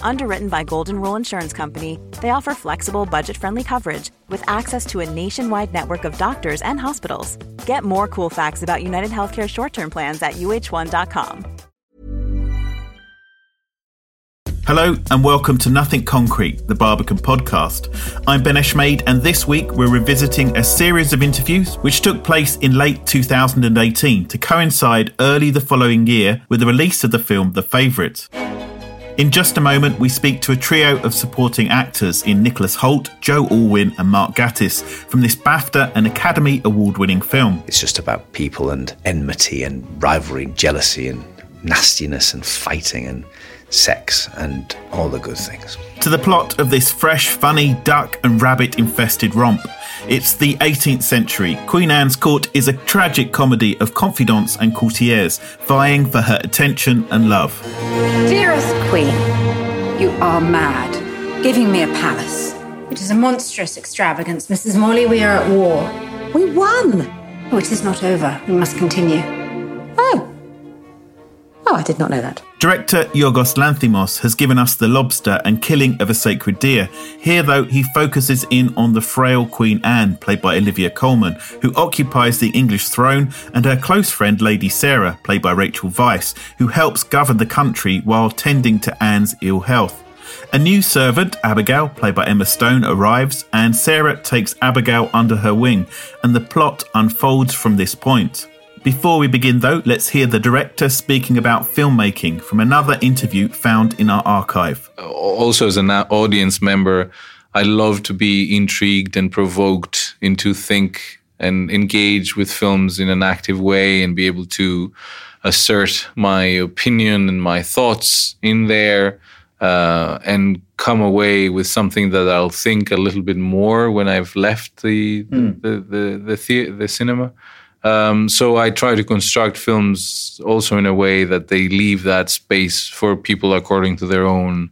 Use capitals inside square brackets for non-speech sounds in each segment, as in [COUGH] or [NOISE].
Underwritten by Golden Rule Insurance Company, they offer flexible, budget-friendly coverage with access to a nationwide network of doctors and hospitals. Get more cool facts about United Healthcare short-term plans at uhone.com. Hello and welcome to Nothing Concrete, the Barbican podcast. I'm Ben Eshmade, and this week we're revisiting a series of interviews which took place in late 2018 to coincide early the following year with the release of the film The Favourite. In just a moment, we speak to a trio of supporting actors in Nicholas Hoult, Joe Alwyn, and Mark Gatiss from this BAFTA and Academy Award winning film. It's just about people and enmity and rivalry, and jealousy and nastiness and fighting and sex and all the good things. To the plot of this fresh, funny, duck and rabbit infested romp. It's the 18th century. Queen Anne's court is a tragic comedy of confidants and courtiers vying for her attention and love. Dearest Queen, you are mad, giving me a palace. It is a monstrous extravagance, Mrs. Morley. We are at war. We won! Oh, it is not over. We must continue. Oh. Oh, I did not know that. Director Yorgos Lanthimos has given us The Lobster and Killing of a Sacred Deer. Here, though, he focuses in on the frail Queen Anne, played by Olivia Colman, who occupies the English throne, and her close friend Lady Sarah, played by Rachel Weisz, who helps govern the country while tending to Anne's ill health. A new servant, Abigail, played by Emma Stone, arrives, and Sarah takes Abigail under her wing, and the plot unfolds from this point. Before we begin, though, let's hear the director speaking about filmmaking from another interview found in our archive. Also, as an audience member, I love to be intrigued and provoked into think and engage with films in an active way and be able to assert my opinion and my thoughts in there uh, and come away with something that I'll think a little bit more when I've left the mm. the, the, the, the, the cinema. Um, so I try to construct films also in a way that they leave that space for people according to their own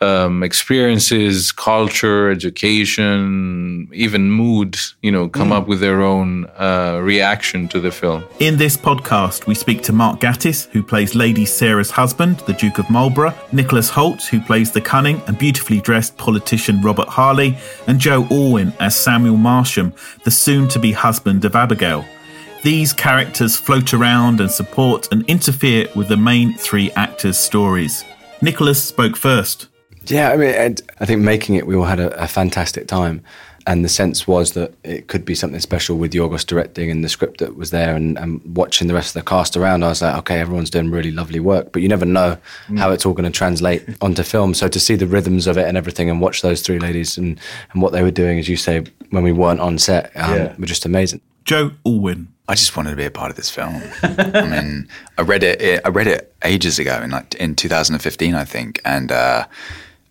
um, experiences, culture, education, even mood, you know, come mm. up with their own uh, reaction to the film. In this podcast, we speak to Mark Gatiss, who plays Lady Sarah's husband, the Duke of Marlborough, Nicholas Hoult, who plays the cunning and beautifully dressed politician Robert Harley, and Joe Alwyn as Samuel Marsham, the soon to be husband of Abigail. These characters float around and support and interfere with the main three actors' stories. Nicholas spoke first. Yeah, I mean, I think making it, we all had a, a, fantastic time. And the sense was that it could be something special with Yorgos directing and the script that was there and, and, watching the rest of the cast around. I was like, okay, everyone's doing really lovely work, but you never know mm. how it's all going to translate [LAUGHS] onto film. So to see the rhythms of it and everything and watch those three ladies and, and what they were doing, as you say, when we weren't on set, um, yeah. were just amazing. Joe Alwyn. I just wanted to be a part of this film. I mean, I read it, I read it ages ago in like in 2015, I think, and uh,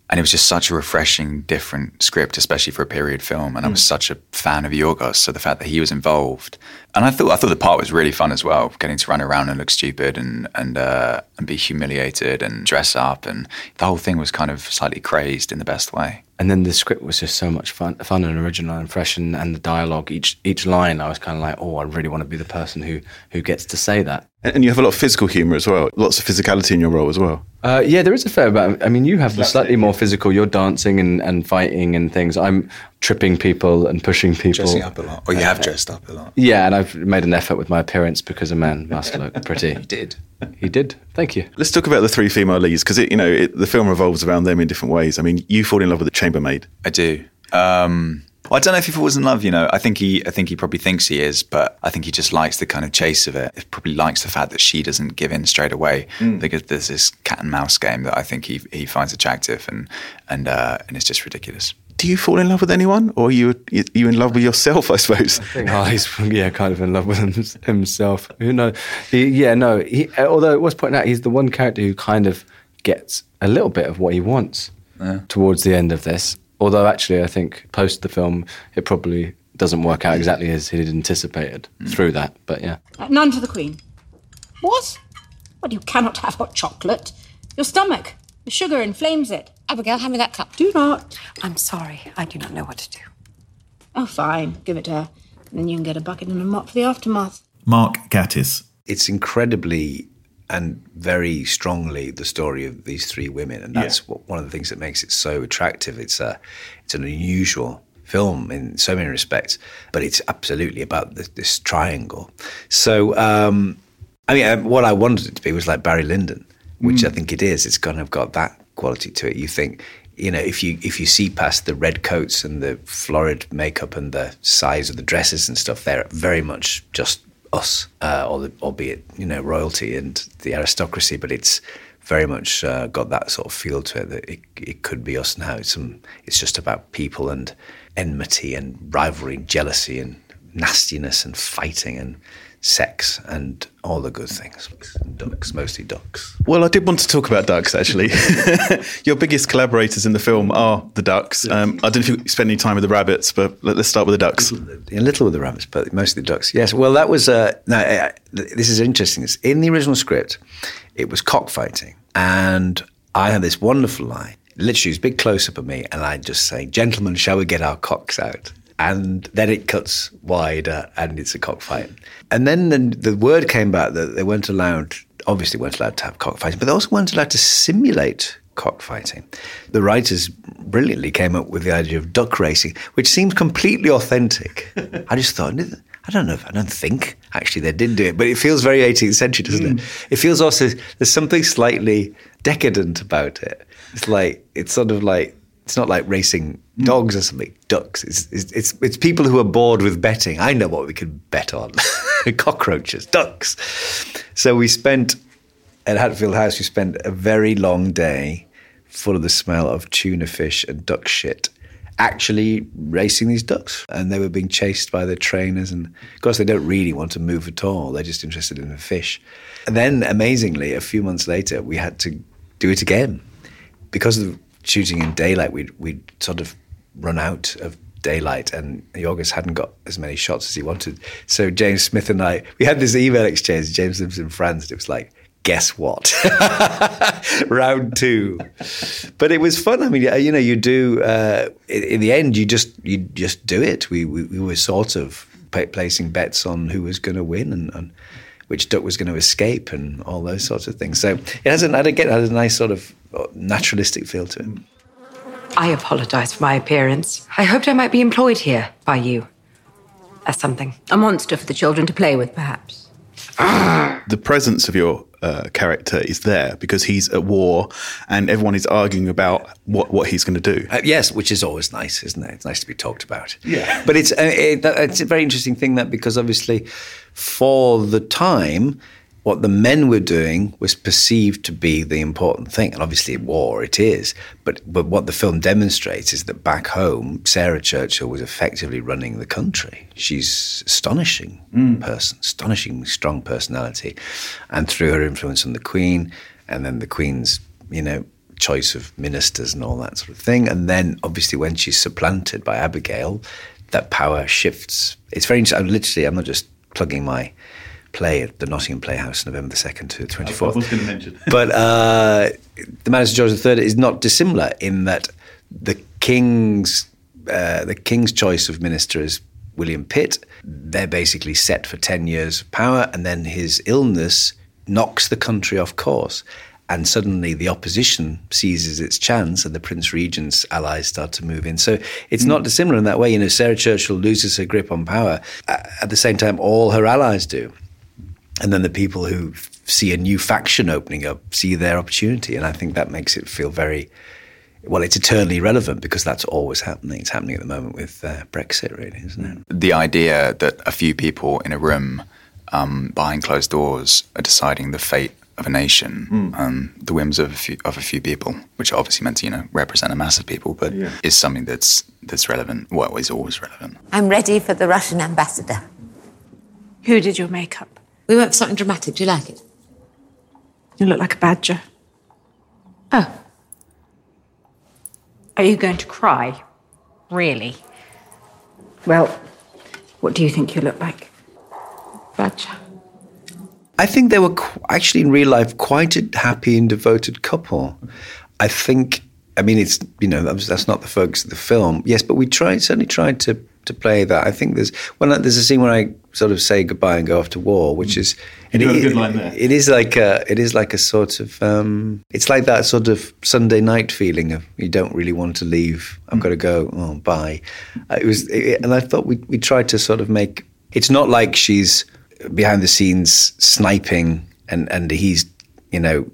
and it was just such a refreshing, different script, especially for a period film. And mm. I was mm. such a fan of Yorgos, so the fact that he was involved, and I thought I thought the part was really fun as well, getting to run around and look stupid and and uh, and be humiliated and dress up, and the whole thing was kind of slightly crazed in the best way and then the script was just so much fun, fun and original and fresh, and, and the dialogue, each each line, I was kind of like, oh, I really want to be the person who who gets to say that. And you have a lot of physical humour as well, lots of physicality in your role as well. Uh, yeah, there is a fair amount. I mean, you have the slightly more physical. You're dancing and, and fighting and things. I'm tripping people and pushing people. Dressing up a lot. Or you have dressed up a lot. Yeah, and I've made an effort with my appearance because a man must look [LAUGHS] pretty. he did. He did. Thank you. Let's talk about the three female leads because you know it, the film revolves around them in different ways. I mean, you fall in love with the chambermaid. I do. Um, Well, I don't know if he falls in love. You know, I think he, I think he probably thinks he is, but I think he just likes the kind of chase of it. He probably likes the fact that she doesn't give in straight away because there's this cat and mouse game that I think he he finds attractive, and and uh, and it's just ridiculous. Do you fall in love with anyone, or are you you, you in love with yourself? I suppose. I Oh, he's yeah, kind of in love with himself. Who knows? He, yeah, no. He, although it was pointed out, he's the one character who kind of gets a little bit of what he wants towards the end of this. Although actually, I think post the film, it probably doesn't work out exactly as he'd anticipated through that. But yeah, Uh, none for the Queen. What? Well, you cannot have hot chocolate. Your stomach. The sugar inflames it. Abigail, hand me that cup. Do not. I'm sorry. I do not know what to do. Oh, fine. Give it to her. And then you can get a bucket and a mop for the aftermath. Mark Gatiss. it's incredibly and very strongly the story of these three women, and that's what, one of the things that makes it so attractive. It's a, it's an unusual film in so many respects, but it's absolutely about this, this triangle. So, um, I mean, uh, what I wanted it to be was like Barry Lyndon, which I think it is. It's kind of got that quality to it. You think. You know, if you if you see past the red coats and the florid makeup and the size of the dresses and stuff, they're very much just us, uh, or the, albeit you know royalty and the aristocracy, but it's very much uh, got that sort of feel to it that it, it could be us now. It's some, it's just about people and enmity and rivalry, and jealousy and nastiness and fighting and sex and all the good things. Ducks, mostly ducks. Well, I did want to talk about ducks. Actually, [LAUGHS] your biggest collaborators in the film are the ducks. Um, I don't know if you spend any time with the rabbits, but let- let's start with the ducks. A little with the rabbits, but mostly the ducks. Yes. Well, that was. Uh, no, uh, this is interesting. It's in the original script, it was cockfighting, and I had this wonderful line. Literally, it was a big close up of me, and I just say, "Gentlemen, shall we get our cocks out?" And then it cuts wider, and it's a cockfight. And then the, the word came back that they weren't allowed. Obviously, weren't allowed to have cockfighting, but they also weren't allowed to simulate cockfighting. The writers brilliantly came up with the idea of duck racing, which seems completely authentic. [LAUGHS] I just thought, I don't know, I don't think actually they did do it, but it feels very 18th century, doesn't it? Hmm. It feels also there's something slightly decadent about it. It's like it's sort of like it's not like racing Mm. dogs or something, ducks. It's, it's it's it's people who are bored with betting. I know what we could bet on: [LAUGHS] cockroaches, ducks. So we spent at Hatfield House. We spent a very long day, full of the smell of tuna fish and duck shit. Actually racing these ducks, and they were being chased by their trainers. And of course, they don't really want to move at all. They're just interested in the fish. And then, amazingly, a few months later, we had to do it again because of shooting in daylight, we'd, we'd sort of run out of daylight and Yorgos hadn't got as many shots as he wanted. So James Smith and I, we had this email exchange. James lives in France and it was like, guess what? [LAUGHS] Round two. But it was fun. I mean, you know, you do, uh, in, the end, you just, you just do it. We, we, we were sort of placing bets on who was going to win and, and which duck was going to escape and all those sorts of things. So it has a, again, it has a nice sort of uh, naturalistic feel to it. I apologize for my appearance. I hoped I might be employed here by you as something. A monster for the children to play with, perhaps. the presence of your uh, character is there because he's at war and everyone is arguing about what, what he's going to do. Uh, yes, which is always nice, isn't it? It's nice to be talked about. Yeah. But it's, uh, it, it's a very interesting thing that because obviously for the time, what the men were doing was perceived to be the important thing. And obviously, war, it is. But, but what the film demonstrates is that back home, Sarah Churchill was effectively running the country. She's astonishing mm. person, astonishing strong personality. And through her influence on the Queen, and then the Queen's, you know, choice of ministers and all that sort of thing. And then, obviously, when she's supplanted by Abigail, that power shifts. It's very interesting. I'm literally, I'm not just plugging my play at the Nottingham Playhouse, November the 2nd to the 24th. going to mention. [LAUGHS] but uh, The Madness of George III is not dissimilar in that the King's, uh, the King's choice of minister is William Pitt. They're basically set for 10 years of power, and then his illness knocks the country off course. And suddenly the opposition seizes its chance, and the Prince Regent's allies start to move in. So it's not dissimilar in that way. You know, Sarah Churchill loses her grip on power. At the same time, all her allies do. And then the people who see a new faction opening up see their opportunity. And I think that makes it feel very well, it's eternally relevant because that's always happening. It's happening at the moment with uh, Brexit, really, isn't it? The idea that a few people in a room um, behind closed doors are deciding the fate of a nation, Mm. um, the whims of a few of a few people, which are obviously meant to you know represent a mass of people, but Yeah. is something that's that's relevant. Well, is always relevant. I'm ready for the Russian ambassador. Who did your makeup? We went for something dramatic. Do you like it? You look like a badger. Oh. Are you going to cry? Really? Well, what do you think you look like? Badger. I think they were qu- actually in real life quite a happy and devoted couple. I think, I mean, it's you know that's, that's not the focus of the film. Yes, but we tried certainly tried to to play that. I think there's when I, there's a scene where I sort of say goodbye and go off to war, which is You a it- good line there. It is like a it is like a sort of um, it's like that sort of Sunday night feeling of you don't really want to leave. I've got to go. Oh, bye. Uh, It was, it, and I thought we we tried to sort of make. It's not like she's behind the scenes sniping and and he's you know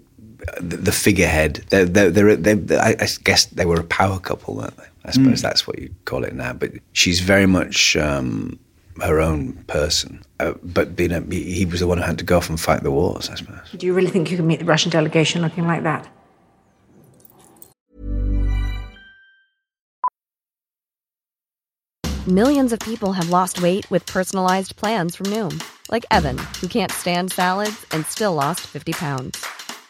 the, the figurehead. They're, they're, they're, they're, I I guess they were a power couple, weren't they? I suppose Mm. that's what you call it now. But she's very much um, her own person. Uh, but being a, he he was the one who had to go off and fight the wars, I suppose. Do you really think you can meet the Russian delegation looking like that? Millions of people have lost weight with personalized plans from Noom, like Evan, who can't stand salads and still lost 50 pounds.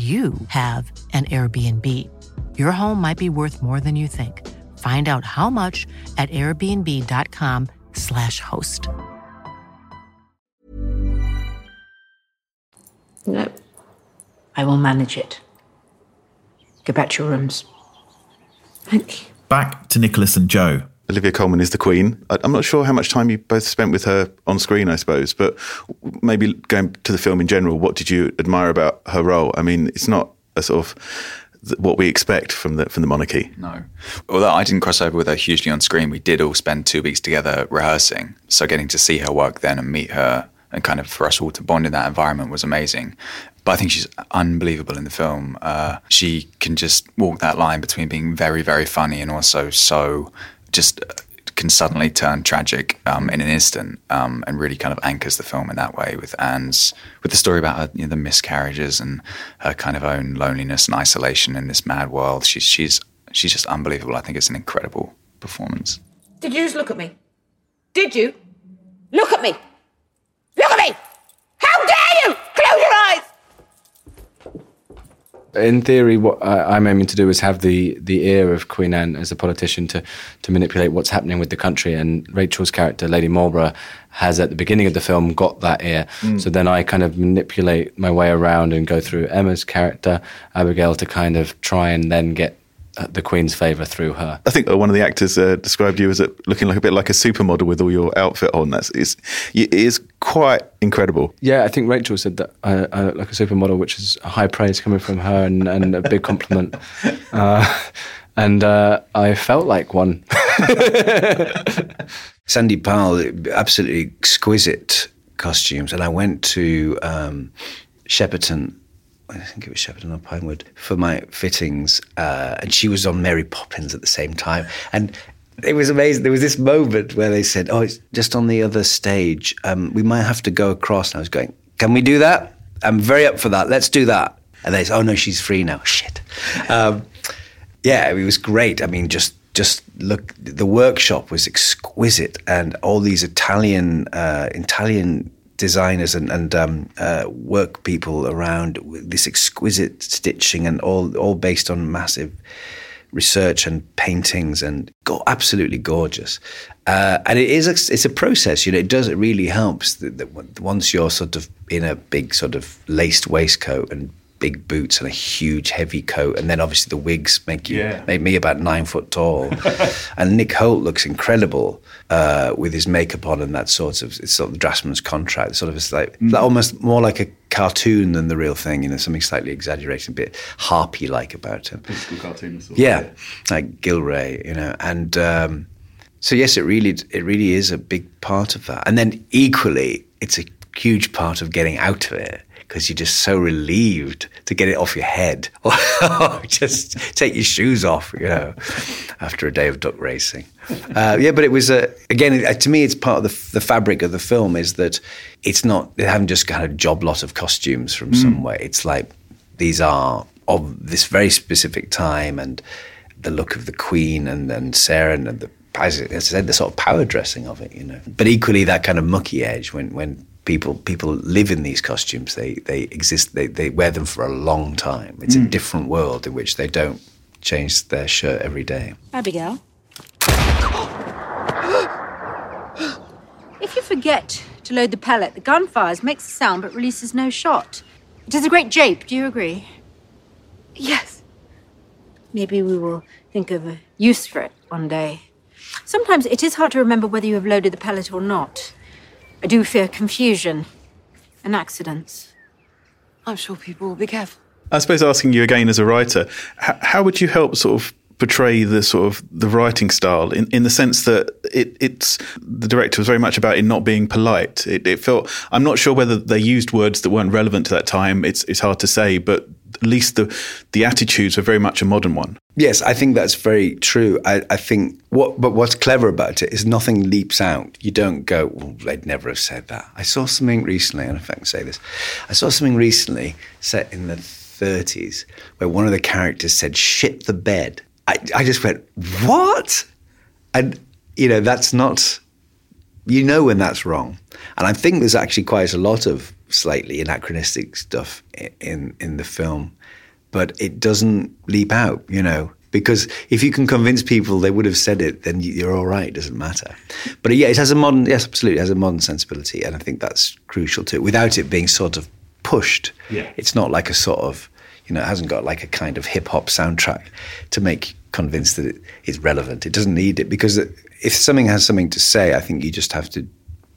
you have an Airbnb. Your home might be worth more than you think. Find out how much at airbnb.com/slash host. No. I will manage it. Go back to your rooms. Thank you. Back to Nicholas and Joe. Olivia Colman is the Queen. I'm not sure how much time you both spent with her on screen, I suppose, but maybe going to the film in general, what did you admire about her role? I mean, it's not a sort of what we expect from the from the monarchy. No. Although I didn't cross over with her hugely on screen, we did all spend two weeks together rehearsing. So getting to see her work then and meet her and kind of for us all to bond in that environment was amazing. But I think she's unbelievable in the film. Uh, she can just walk that line between being very, very funny and also so just uh, can suddenly turn tragic um, in an instant um, and really kind of anchors the film in that way with Anne's with the story about her, you know, the miscarriages and her kind of own loneliness and isolation in this mad world. She's she's she's just unbelievable. I think it's an incredible performance. Did you just look at me? Did you? Look at me! Look at me! How dare you! Close your eyes! In theory, what I, I'm aiming to do is have the the ear of Queen Anne as a politician to to manipulate what's happening with the country. And Rachel's character, Lady Marlborough, has at the beginning of the film got that ear. Mm. So then I kind of manipulate my way around and go through Emma's character, Abigail, to kind of try and then get the Queen's favour through her. I think uh, one of the actors uh, described you as a, looking like a bit like a supermodel with all your outfit on. That's it's, it is quite incredible. Yeah, I think Rachel said that I, I look like a supermodel, which is high praise coming from her and, and a big compliment. [LAUGHS] Uh, and uh, I felt like one. [LAUGHS] Sandy Powell, absolutely exquisite costumes. And I went to um, Shepperton, I think it was Shepperton or Pinewood, for my fittings. Uh, and she was on Mary Poppins at the same time. And it was amazing. There was this moment where they said, Oh, it's just on the other stage. Um, we might have to go across. And I was going, Can we do that? I'm very up for that. Let's do that. And they said, Oh, no, she's free now. Shit. Um, yeah, it was great. I mean, just just look the workshop was exquisite and all these italian uh, italian designers and, and um, uh, work people around this exquisite stitching and all all based on massive research and paintings and go, absolutely gorgeous. Uh, and it is a, it's a process you know it does it really helps that, that once you're sort of in a big sort of laced waistcoat and big boots and a huge heavy coat, and then obviously the wigs make you Yeah. make me about nine foot tall. [LAUGHS] and Nick Hoult looks incredible uh, with his makeup on and that sort of it's sort of the draughtsman's contract. Sort of it's like Mm. almost more like a cartoon than the real thing. You know, something slightly exaggerated, a bit harpy like about him. Physical cartoon. Sort of. Yeah, like Gillray, you know, and um, so yes, it really it really is a big part of that. And then equally, it's a huge part of getting out of it because you're just so relieved to get it off your head, [LAUGHS] or just take your shoes off, you know, after a day of duck racing. Uh, yeah, but it was again uh, to me, it's part of the, the fabric of the film is that it's not they haven't just got a job lot of costumes from somewhere. It's like these are of this very specific time and the look of the Queen and, and Sarah and the as I said, the sort of power dressing of it, you know. But equally, that kind of mucky edge when when people people live in these costumes, they they exist, they they wear them for a long time. It's a Mm. different world in which they don't change their shirt every day. Abigail. if you forget to load the pellet, the gun fires, makes a sound but releases no shot. It is a great jape, do you agree? Yes. Maybe we will think of a use for it one day. Sometimes it is hard to remember whether you have loaded the pellet or not. I do fear confusion and accidents. I'm sure people will be careful. I suppose asking you again as a writer, how, how would you help sort of portray the sort of the writing style in, in the sense that it, it's the director was very much about it not being polite. It, it felt I'm not sure whether they used words that weren't relevant to that time. It's it's hard to say, but at least the the attitudes are very much a modern one. Yes, I think that's very true. I, I think what, but what's clever about it is nothing leaps out. You don't go, well, they'd never have said that. I saw something recently, and if I can say this, I saw something recently set in the 30s where one of the characters said, shit the bed. I, I just went, what? And, you know, that's not, you know when that's wrong. And I think there's actually quite a lot of slightly anachronistic stuff in, in the film but it doesn't leap out, you know. Because if you can convince people they would have said it, then you- you're all right. It doesn't matter. But yeah, it has a modern, yes, absolutely, it has a modern sensibility, and I think that's crucial too. Without it being sort of pushed, Yeah. it's not like a sort of, you know, it hasn't got like a kind of hip hop soundtrack to make convinced that it is relevant. It doesn't need it because if something has something to say, I think you just have to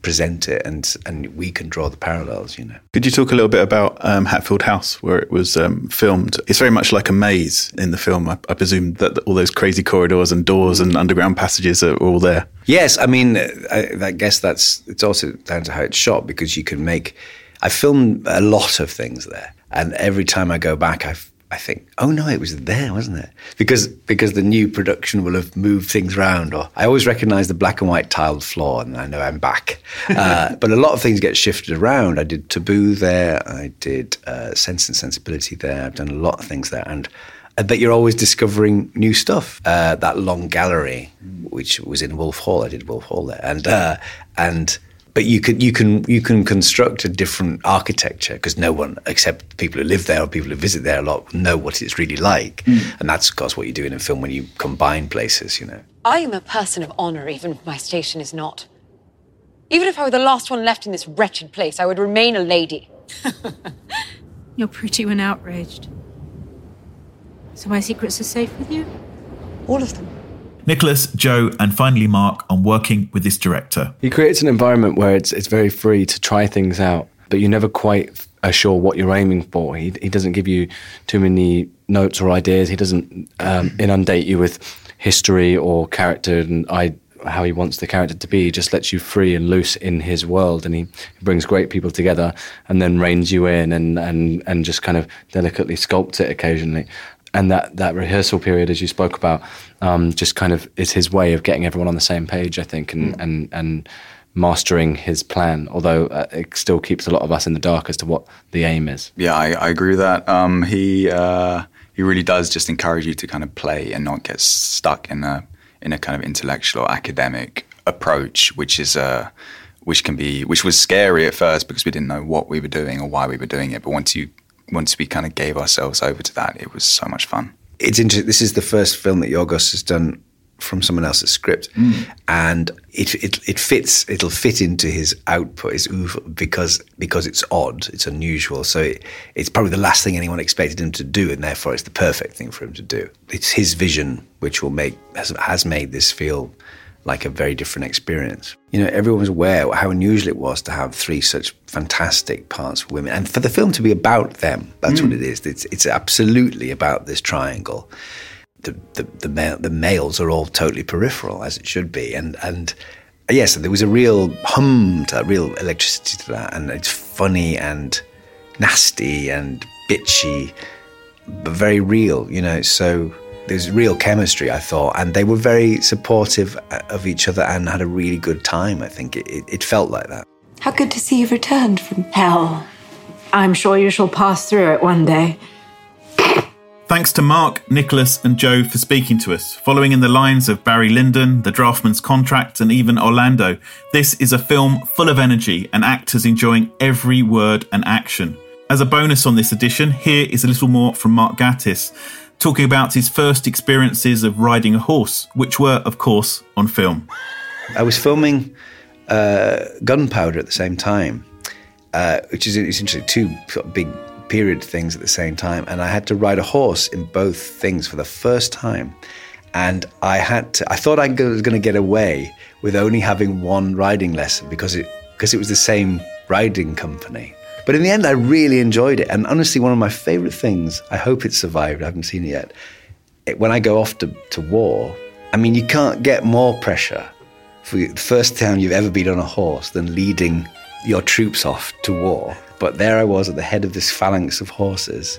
present it, and and we can draw the parallels, you know. Could you talk a little bit about um, Hatfield House, where it was um, filmed? It's very much like a maze in the film. I, I presume that all those crazy corridors and doors and underground passages are all there. Yes, I mean, I, I guess that's it's also down to how it's shot because you can make. I filmed a lot of things there, and every time I go back, I I think, oh no, it was there, wasn't it? Because because the new production will have moved things around. Or I always recognise the black and white tiled floor, and I know I'm back. [LAUGHS] Uh, but a lot of things get shifted around. I did Taboo there. I did uh, Sense and Sensibility there. I've done a lot of things there, and. I bet you're always discovering new stuff. Uh, that long gallery, which was in Wolf Hall, I did Wolf Hall there, and uh, and but you can you can you can construct a different architecture because no one except people who live there or people who visit there a lot know what it's really like, hmm. and that's of course what you do in a film when you combine places. You know, I am a person of honor, even if my station is not. Even if I were the last one left in this wretched place, I would remain a lady. [LAUGHS] You're pretty when outraged. So my secrets are safe with you? All of them. Nicholas, Joe, and finally Mark on working with this director. He creates an environment where it's it's very free to try things out, but you're never quite are sure what you're aiming for. He he doesn't give you too many notes or ideas. He doesn't um, inundate you with history or character and I, how he wants the character to be. He just lets you free and loose in his world, and he brings great people together and then reins you in and and and just kind of delicately sculpts it occasionally. And that, that rehearsal period, as you spoke about, um, just kind of is his way of getting everyone on the same page, I think, and, mm. and, and mastering his plan, although uh, it still keeps a lot of us in the dark as to what the aim is. Yeah, I, I agree with that. Um, he uh, he really does just encourage you to kind of play and not get stuck in a in a kind of intellectual or academic approach, which is a uh, which can be which was scary at first because we didn't know what we were doing or why we were doing it. But once you once we kind of gave ourselves over to that, it was so much fun. It's interesting. This is the first film that Yorgos has done from someone else's script, mm. and it, it it fits. It'll fit into his output, his because because it's odd, it's unusual. So it, it's probably the last thing anyone expected him to do, and therefore it's the perfect thing for him to do. It's his vision which will make has, has made this feel like a very different experience. You know, everyone was aware how unusual it was to have three such fantastic parts for women, and for the film to be about them. That's mm. what it is. It's, it's absolutely about this triangle. The the the, male, the males are all totally peripheral, as it should be, and and yes, there was a real hum to that, real electricity to that, and it's funny and nasty and bitchy, but very real. You know, so there's real chemistry, I thought, and they were very supportive uh, of each other and had a really good time. I think it, it, it felt like that. How good to see you've returned from hell. I'm sure you shall pass through it one day. Thanks to Mark, Nicholas, and Joe for speaking to us. Following in the lines of Barry Lyndon, The Draughtsman's Contract, and even Orlando, this is a film full of energy and actors enjoying every word and action. As a bonus on this edition, here is a little more from Mark Gatiss talking about his first experiences of riding a horse, which were, of course, on film. I was filming uh, Gunpowder at the same time, uh, which is it's interesting, two sort of big period things at the same time, and I had to ride a horse in both things for the first time. And I had to, I thought I was going to get away with only having one riding lesson because it because it was the same riding company. But in the end, I really enjoyed it. And honestly, one of my favorite things, I hope it survived, I haven't seen it yet. It, when I go off to, to war, I mean, you can't get more pressure for the first time you've ever been on a horse than leading your troops off to war. But there I was at the head of this phalanx of horses.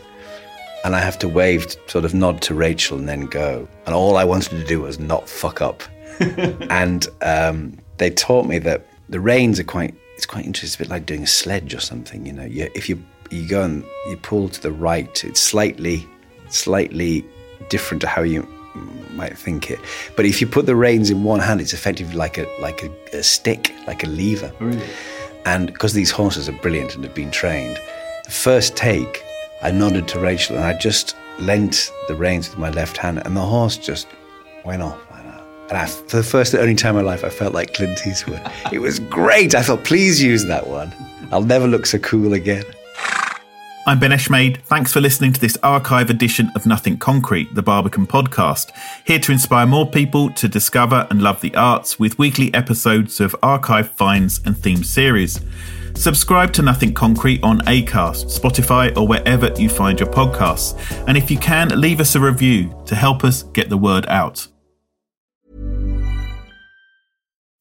And I have to wave, sort of nod to Rachel and then go. And all I wanted to do was not fuck up. [LAUGHS] and um, they taught me that the reins are quite it's quite interesting. It's a bit like doing a sledge or something. You know, you, if you you go and you pull to the right, it's slightly slightly different to how you might think it. But if you put the reins in one hand, it's effectively like a like a, a stick, like a lever. Oh, really? And because these horses are brilliant and have been trained, the first take, I nodded to Rachel and I just lent the reins with my left hand, and the horse just went off. And I, for the first and only time in my life, I felt like Clint Eastwood. it was great. I thought, please use that one. I'll never look so cool again. I'm Ben Eshmade. Thanks for listening to this archive edition of Nothing Concrete, the Barbican podcast. Here to inspire more people to discover and love the arts with weekly episodes of archive finds and theme series. Subscribe to Nothing Concrete on Acast, Spotify, or wherever you find your podcasts. And if you can, leave us a review to help us get the word out.